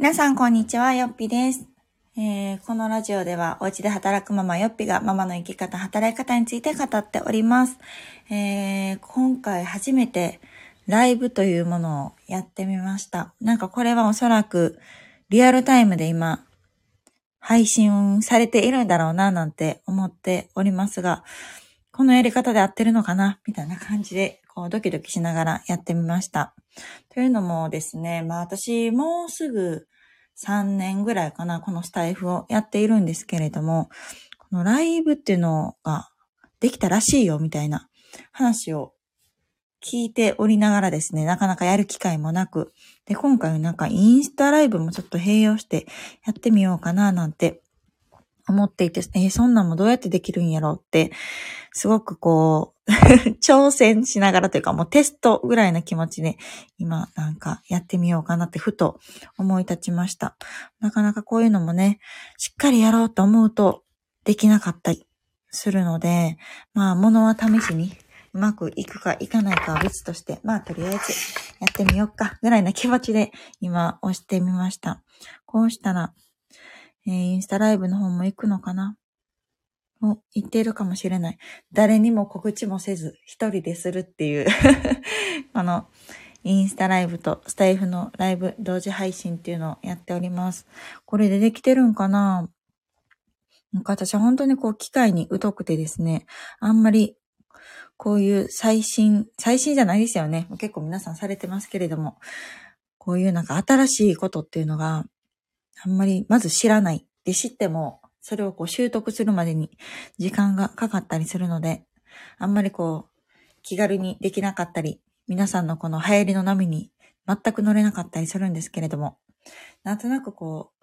皆さん、こんにちは。よっぴです。えー、このラジオでは、お家で働くママよっぴがママの生き方、働き方について語っております。えー、今回初めてライブというものをやってみました。なんかこれはおそらくリアルタイムで今、配信されているんだろうな、なんて思っておりますが、このやり方で合ってるのかなみたいな感じで、こうドキドキしながらやってみました。というのもですね、まあ私もうすぐ3年ぐらいかな、このスタイフをやっているんですけれども、このライブっていうのができたらしいよみたいな話を聞いておりながらですね、なかなかやる機会もなく、で、今回なんかインスタライブもちょっと併用してやってみようかななんて思っていて、えー、そんなんもどうやってできるんやろうって、すごくこう 挑戦しながらというかもうテストぐらいな気持ちで今なんかやってみようかなってふと思い立ちました。なかなかこういうのもね、しっかりやろうと思うとできなかったりするので、まあ物は試しにうまくいくかいかないかは別として、まあとりあえずやってみようかぐらいな気持ちで今押してみました。こうしたらえー、インスタライブの方も行くのかな？もう言っているかもしれない。誰にも告知もせず、一人でするっていう あの、インスタライブとスタイフのライブ同時配信っていうのをやっております。これでできてるんかな？なんか私は本当にこう機械に疎くてですね、あんまりこういう最新、最新じゃないですよね。結構皆さんされてますけれども、こういうなんか新しいことっていうのがあんまりまず知らない。で知っても、それをこう習得するまでに時間がかかったりするので、あんまりこう、気軽にできなかったり、皆さんのこの流行りの波に全く乗れなかったりするんですけれども、なんとなくこう、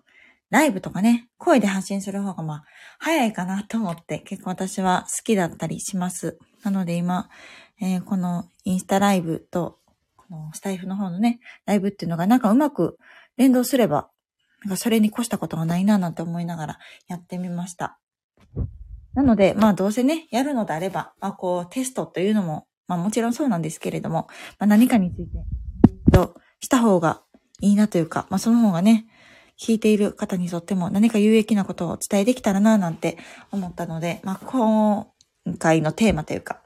ライブとかね、声で発信する方がまあ、早いかなと思って結構私は好きだったりします。なので今、えー、このインスタライブと、このスタイフの方のね、ライブっていうのがなんかうまく連動すればなんかそれに越したことがないななんて思いながらやってみました。なので、まあどうせね、やるのであれば、まあこうテストというのも、まあもちろんそうなんですけれども、まあ何かについて、とした方がいいなというか、まあその方がね、聞いている方にとっても何か有益なことをお伝えできたらななんて思ったので、まあ今回のテーマというか、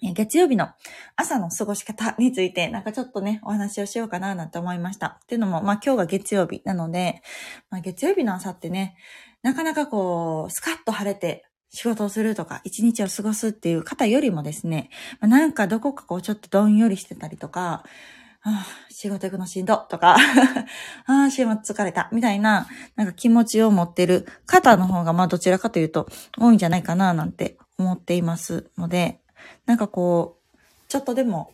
月曜日の朝の過ごし方について、なんかちょっとね、お話をしようかななんて思いました。っていうのも、まあ今日が月曜日なので、まあ月曜日の朝ってね、なかなかこう、スカッと晴れて仕事をするとか、一日を過ごすっていう方よりもですね、まあ、なんかどこかこうちょっとどんよりしてたりとか、ああ仕事行くのしんどとか ああ週末疲れたみたいな、なんか気持ちを持ってる方の方が、まあどちらかというと多いんじゃないかななんて思っていますので、なんかこう、ちょっとでも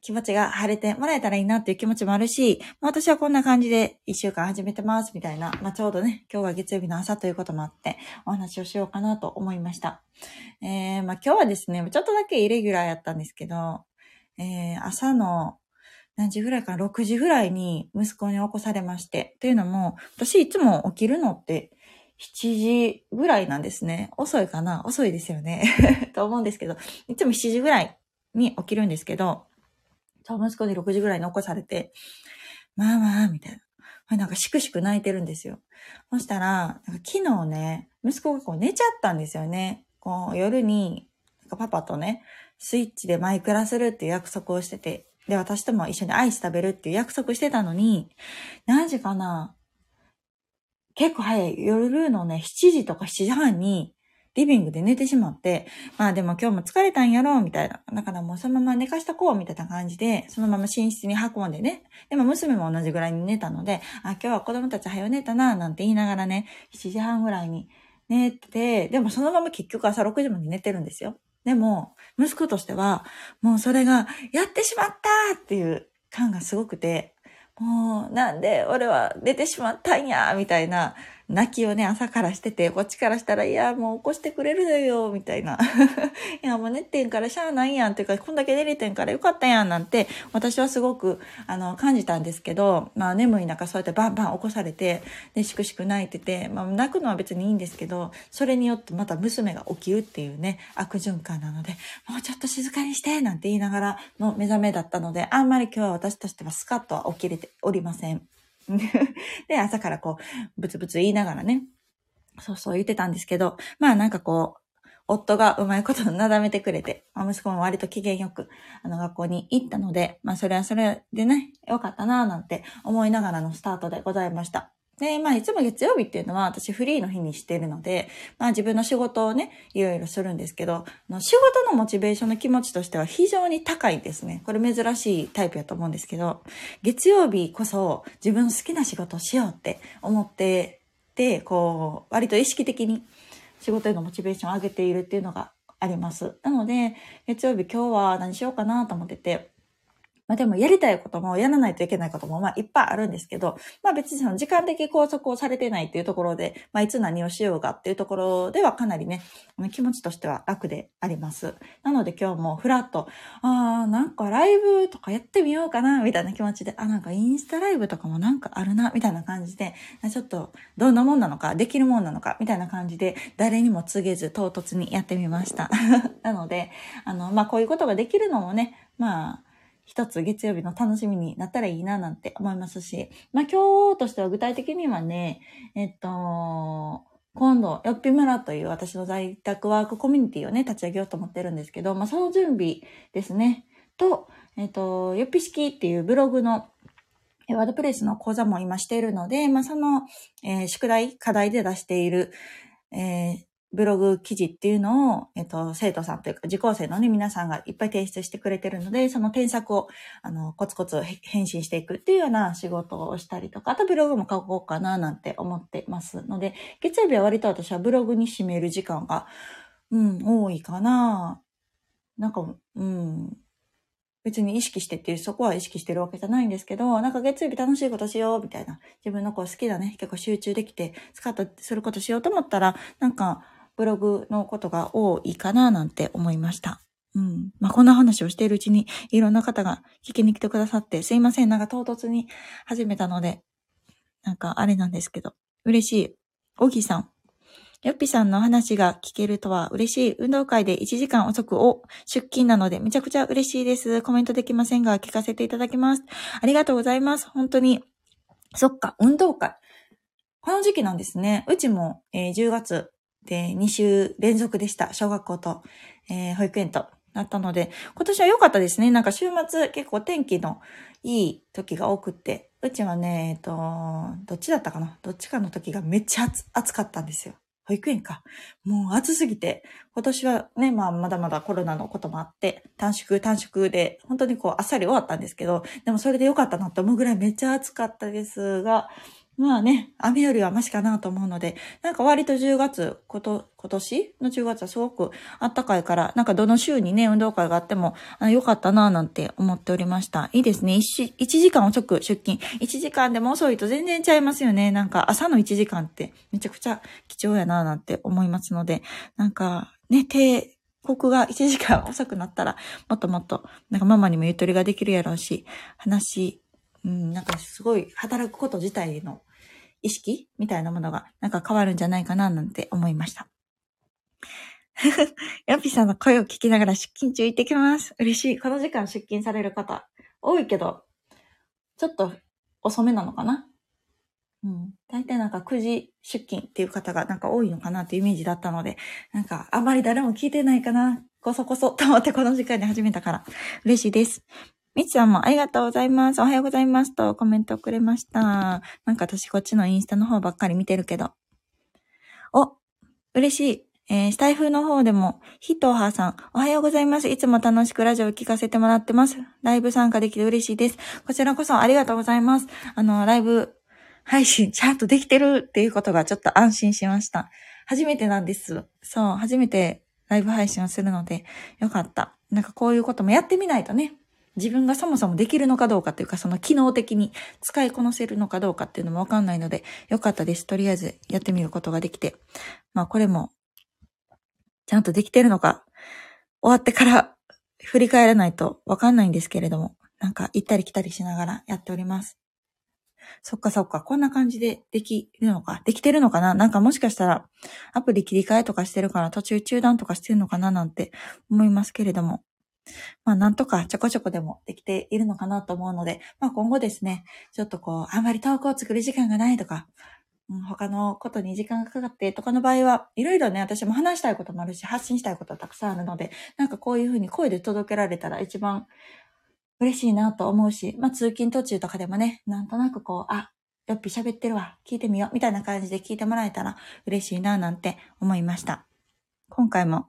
気持ちが晴れてもらえたらいいなっていう気持ちもあるしま、私はこんな感じで一週間始めてますみたいな、まあ、ちょうどね、今日が月曜日の朝ということもあってお話をしようかなと思いました。えー、まあ、今日はですね、ちょっとだけイレギュラーやったんですけど、えー、朝の何時ぐらいかな、6時ぐらいに息子に起こされまして、というのも、私いつも起きるのって7時ぐらいなんですね。遅いかな？遅いですよね。と思うんですけど、いつも7時ぐらいに起きるんですけど、息子に6時ぐらいに起こされて、まあまあ、みたいな。なんかしくしく泣いてるんですよ。そしたら、昨日ね、息子がこう寝ちゃったんですよね。こう夜に、パパとね、スイッチでマイクラするっていう約束をしてて、で、私とも一緒にアイス食べるっていう約束してたのに、何時かな？結構早い。夜のね、7時とか7時半に、リビングで寝てしまって、まあでも今日も疲れたんやろ、みたいな。だからもうそのまま寝かしとこう、みたいな感じで、そのまま寝室に運んでね。でも娘も同じぐらいに寝たので、あ、今日は子供たち早寝たな、なんて言いながらね、7時半ぐらいに寝て、でもそのまま結局朝6時まで寝てるんですよ。でも、息子としては、もうそれが、やってしまったっていう感がすごくて、もう、なんで俺は出てしまったんや、みたいな泣きをね、朝からしてて、こっちからしたら、いや、もう起こしてくれるのよ、みたいな。いや、もう寝てんからしゃあないやん、っていうか、こんだけ寝れてんからよかったやん、なんて、私はすごく、あの、感じたんですけど、まあ、眠い中、そうやってバンバン起こされて、で、しくしく泣いてて、まあ、泣くのは別にいいんですけど、それによってまた娘が起きるっていうね、悪循環なので、もうちょっと静かにして、なんて言いながらの目覚めだったので、あんまり今日は私としてはスカッとは起きれておりません。で、朝からこう、ブツブツ言いながらね、そうそう言ってたんですけど、まあなんかこう、夫がうまいことなだめてくれて、ま、息子も割と機嫌よく、あの学校に行ったので、まあそれはそれでね、よかったなぁなんて思いながらのスタートでございました。で、まあいつも月曜日っていうのは私フリーの日にしてるので、まあ自分の仕事をね、いろいろするんですけど、の仕事のモチベーションの気持ちとしては非常に高いですね。これ珍しいタイプやと思うんですけど、月曜日こそ自分の好きな仕事をしようって思ってて、こう、割と意識的に仕事へのモチベーションを上げているっていうのがあります。なので、月曜日今日は何しようかなと思ってて、まあでもやりたいこともやらないといけないこともまあいっぱいあるんですけど、まあ別にその時間的拘束をされてないっていうところで、まあいつ何をしようかっていうところではかなりね、気持ちとしては楽であります。なので今日もフラッと、ああ、なんかライブとかやってみようかな、みたいな気持ちで、あ、なんかインスタライブとかもなんかあるな、みたいな感じで、ちょっとどんなもんなのか、できるもんなのか、みたいな感じで、誰にも告げず唐突にやってみました。なので、あの、まあこういうことができるのもね、まあ、一つ月曜日の楽しみになったらいいななんて思いますし、まあ今日としては具体的にはね、えっと、今度、よっぴ村という私の在宅ワークコミュニティをね、立ち上げようと思ってるんですけど、まあその準備ですね。と、えっと、よっぴ式っていうブログのワードプレイスの講座も今しているので、まあ、その、えー、宿題、課題で出している、えー、ブログ記事っていうのを、えっと、生徒さんというか、受講生のね、皆さんがいっぱい提出してくれてるので、その添削を、あの、コツコツ返信していくっていうような仕事をしたりとか、あとブログも書こうかななんて思ってますので、月曜日は割と私はブログに占める時間が、うん、多いかな。なんか、うん、別に意識してっていう、そこは意識してるわけじゃないんですけど、なんか月曜日楽しいことしよう、みたいな。自分のこう好きだね、結構集中できて、使ったすることしようと思ったら、なんか、ブログのことが多いかななんて思いました。うん。まあ、こんな話をしているうちに、いろんな方が聞きに来てくださって、すいません。なんか唐突に始めたので、なんかあれなんですけど、嬉しい。オギさん。よっぴさんの話が聞けるとは嬉しい。運動会で1時間遅くを出勤なのでめちゃくちゃ嬉しいです。コメントできませんが聞かせていただきます。ありがとうございます。本当に。そっか、運動会。この時期なんですね。うちも、えー、10月で、2週連続でした。小学校と、えー、保育園と。だったので、今年は良かったですね。なんか週末結構天気のいい時が多くって、うちはね、えっと、どっちだったかな？どっちかの時がめっちゃ暑かったんですよ。保育園か。もう暑すぎて、今年はね、まあまだまだコロナのこともあって、短縮短縮で、本当にこうあっさり終わったんですけど、でもそれで良かったなって思うぐらいめっちゃ暑かったですが、まあね、雨よりはマシかなと思うので、なんか割と10月、こと、今年？の10月はすごく暖かいから、なんかどの週にね、運動会があっても、あ良かったなぁなんて思っておりました。いいですね。1, 1時間遅く出勤。1時間でも遅いと全然ちゃいますよね。なんか朝の1時間ってめちゃくちゃ貴重やなぁなんて思いますので、なんかね、低、国が1時間遅くなったら、もっともっと、なんかママにもゆとりができるやろうし、話、うん、なんかすごい働くこと自体の意識みたいなものがなんか変わるんじゃないかななんて思いました。ヨピさんの声を聞きながら出勤中行ってきます。嬉しい。この時間出勤される方多いけど、ちょっと遅めなのかな？うん。大体なんか9時出勤っていう方がなんか多いのかなっていうイメージだったので、なんかあんまり誰も聞いてないかな、こそこそと思ってこの時間に始めたから嬉しいです。みつさんもありがとうございます。おはようございますとコメントくれました。なんか私こっちのインスタの方ばっかり見てるけど。お、嬉しい。えー、スタイフの方でも、ヒトハーさん、おはようございます。いつも楽しくラジオを聞かせてもらってます。ライブ参加できて嬉しいです。こちらこそありがとうございます。あの、ライブ配信ちゃんとできてるっていうことがちょっと安心しました。初めてなんです。そう、初めてライブ配信をするので、よかった。なんかこういうこともやってみないとね。自分がそもそもできるのかどうかっていうか、その機能的に使いこなせるのかどうかっていうのもわかんないので、よかったです。とりあえずやってみることができて。まあこれも、ちゃんとできてるのか、終わってから振り返らないとわかんないんですけれども、なんか行ったり来たりしながらやっております。そっかそっか、こんな感じでできるのか、できてるのかな？なんかもしかしたらアプリ切り替えとかしてるから途中中断とかしてるのかな？なんて思いますけれども。まあなんとかちょこちょこでもできているのかなと思うので、まあ今後ですね、ちょっとこう、あんまり投稿を作る時間がないとか、他のことに時間がかかってとかの場合は、いろいろね、私も話したいこともあるし、発信したいことはたくさんあるので、なんかこういうふうに声で届けられたら一番嬉しいなと思うし、まあ通勤途中とかでもね、なんとなくこう、あ、よっぴ喋ってるわ、聞いてみよう、みたいな感じで聞いてもらえたら嬉しいななんて思いました。今回も、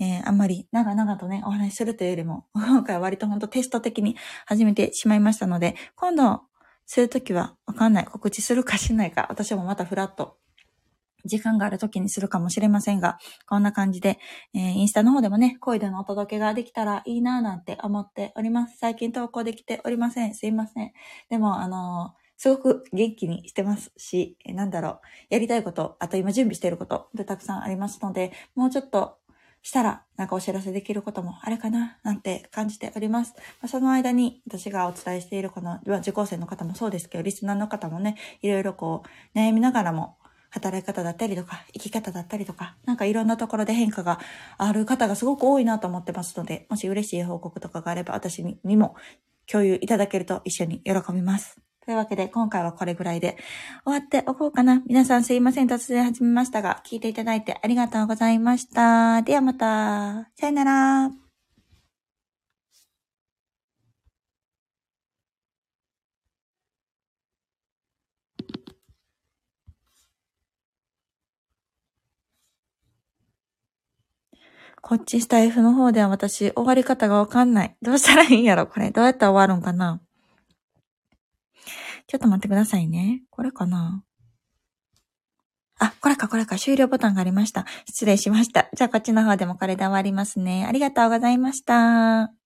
えー、あんまり長々とね、お話しするというよりも、今回は割とほんとテスト的に始めてしまいましたので、今度するときはわかんない。告知するかしないか。私もまたフラット時間がある時にするかもしれませんが、こんな感じで、えー、インスタの方でもね、声でのお届けができたらいいなぁなんて思っております。最近投稿できておりません。すいません。でも、あのー、すごく元気にしてますし、なんだろう、やりたいこと、あと今準備していることでたくさんありますので、もうちょっとしたら、なんかお知らせできることもあるかな、なんて感じております。まあ、その間に、私がお伝えしているこの、受講生の方もそうですけど、リスナーの方もね、いろいろこう、悩みながらも、働き方だったりとか、生き方だったりとか、なんかいろんなところで変化がある方がすごく多いなと思ってますので、もし嬉しい報告とかがあれば、私にも共有いただけると一緒に喜びます。というわけで、今回はこれぐらいで終わっておこうかな。皆さんすいません。突然始めましたが、聞いていただいてありがとうございました。ではまた。さよなら。こっちスタイフの方では私終わり方がわかんない。どうしたらいいんやろこれ。どうやったら終わるんかなちょっと待ってくださいね。これかな？あ、これか、これか。終了ボタンがありました。失礼しました。じゃあ、こっちの方でもこれで終わりますね。ありがとうございました。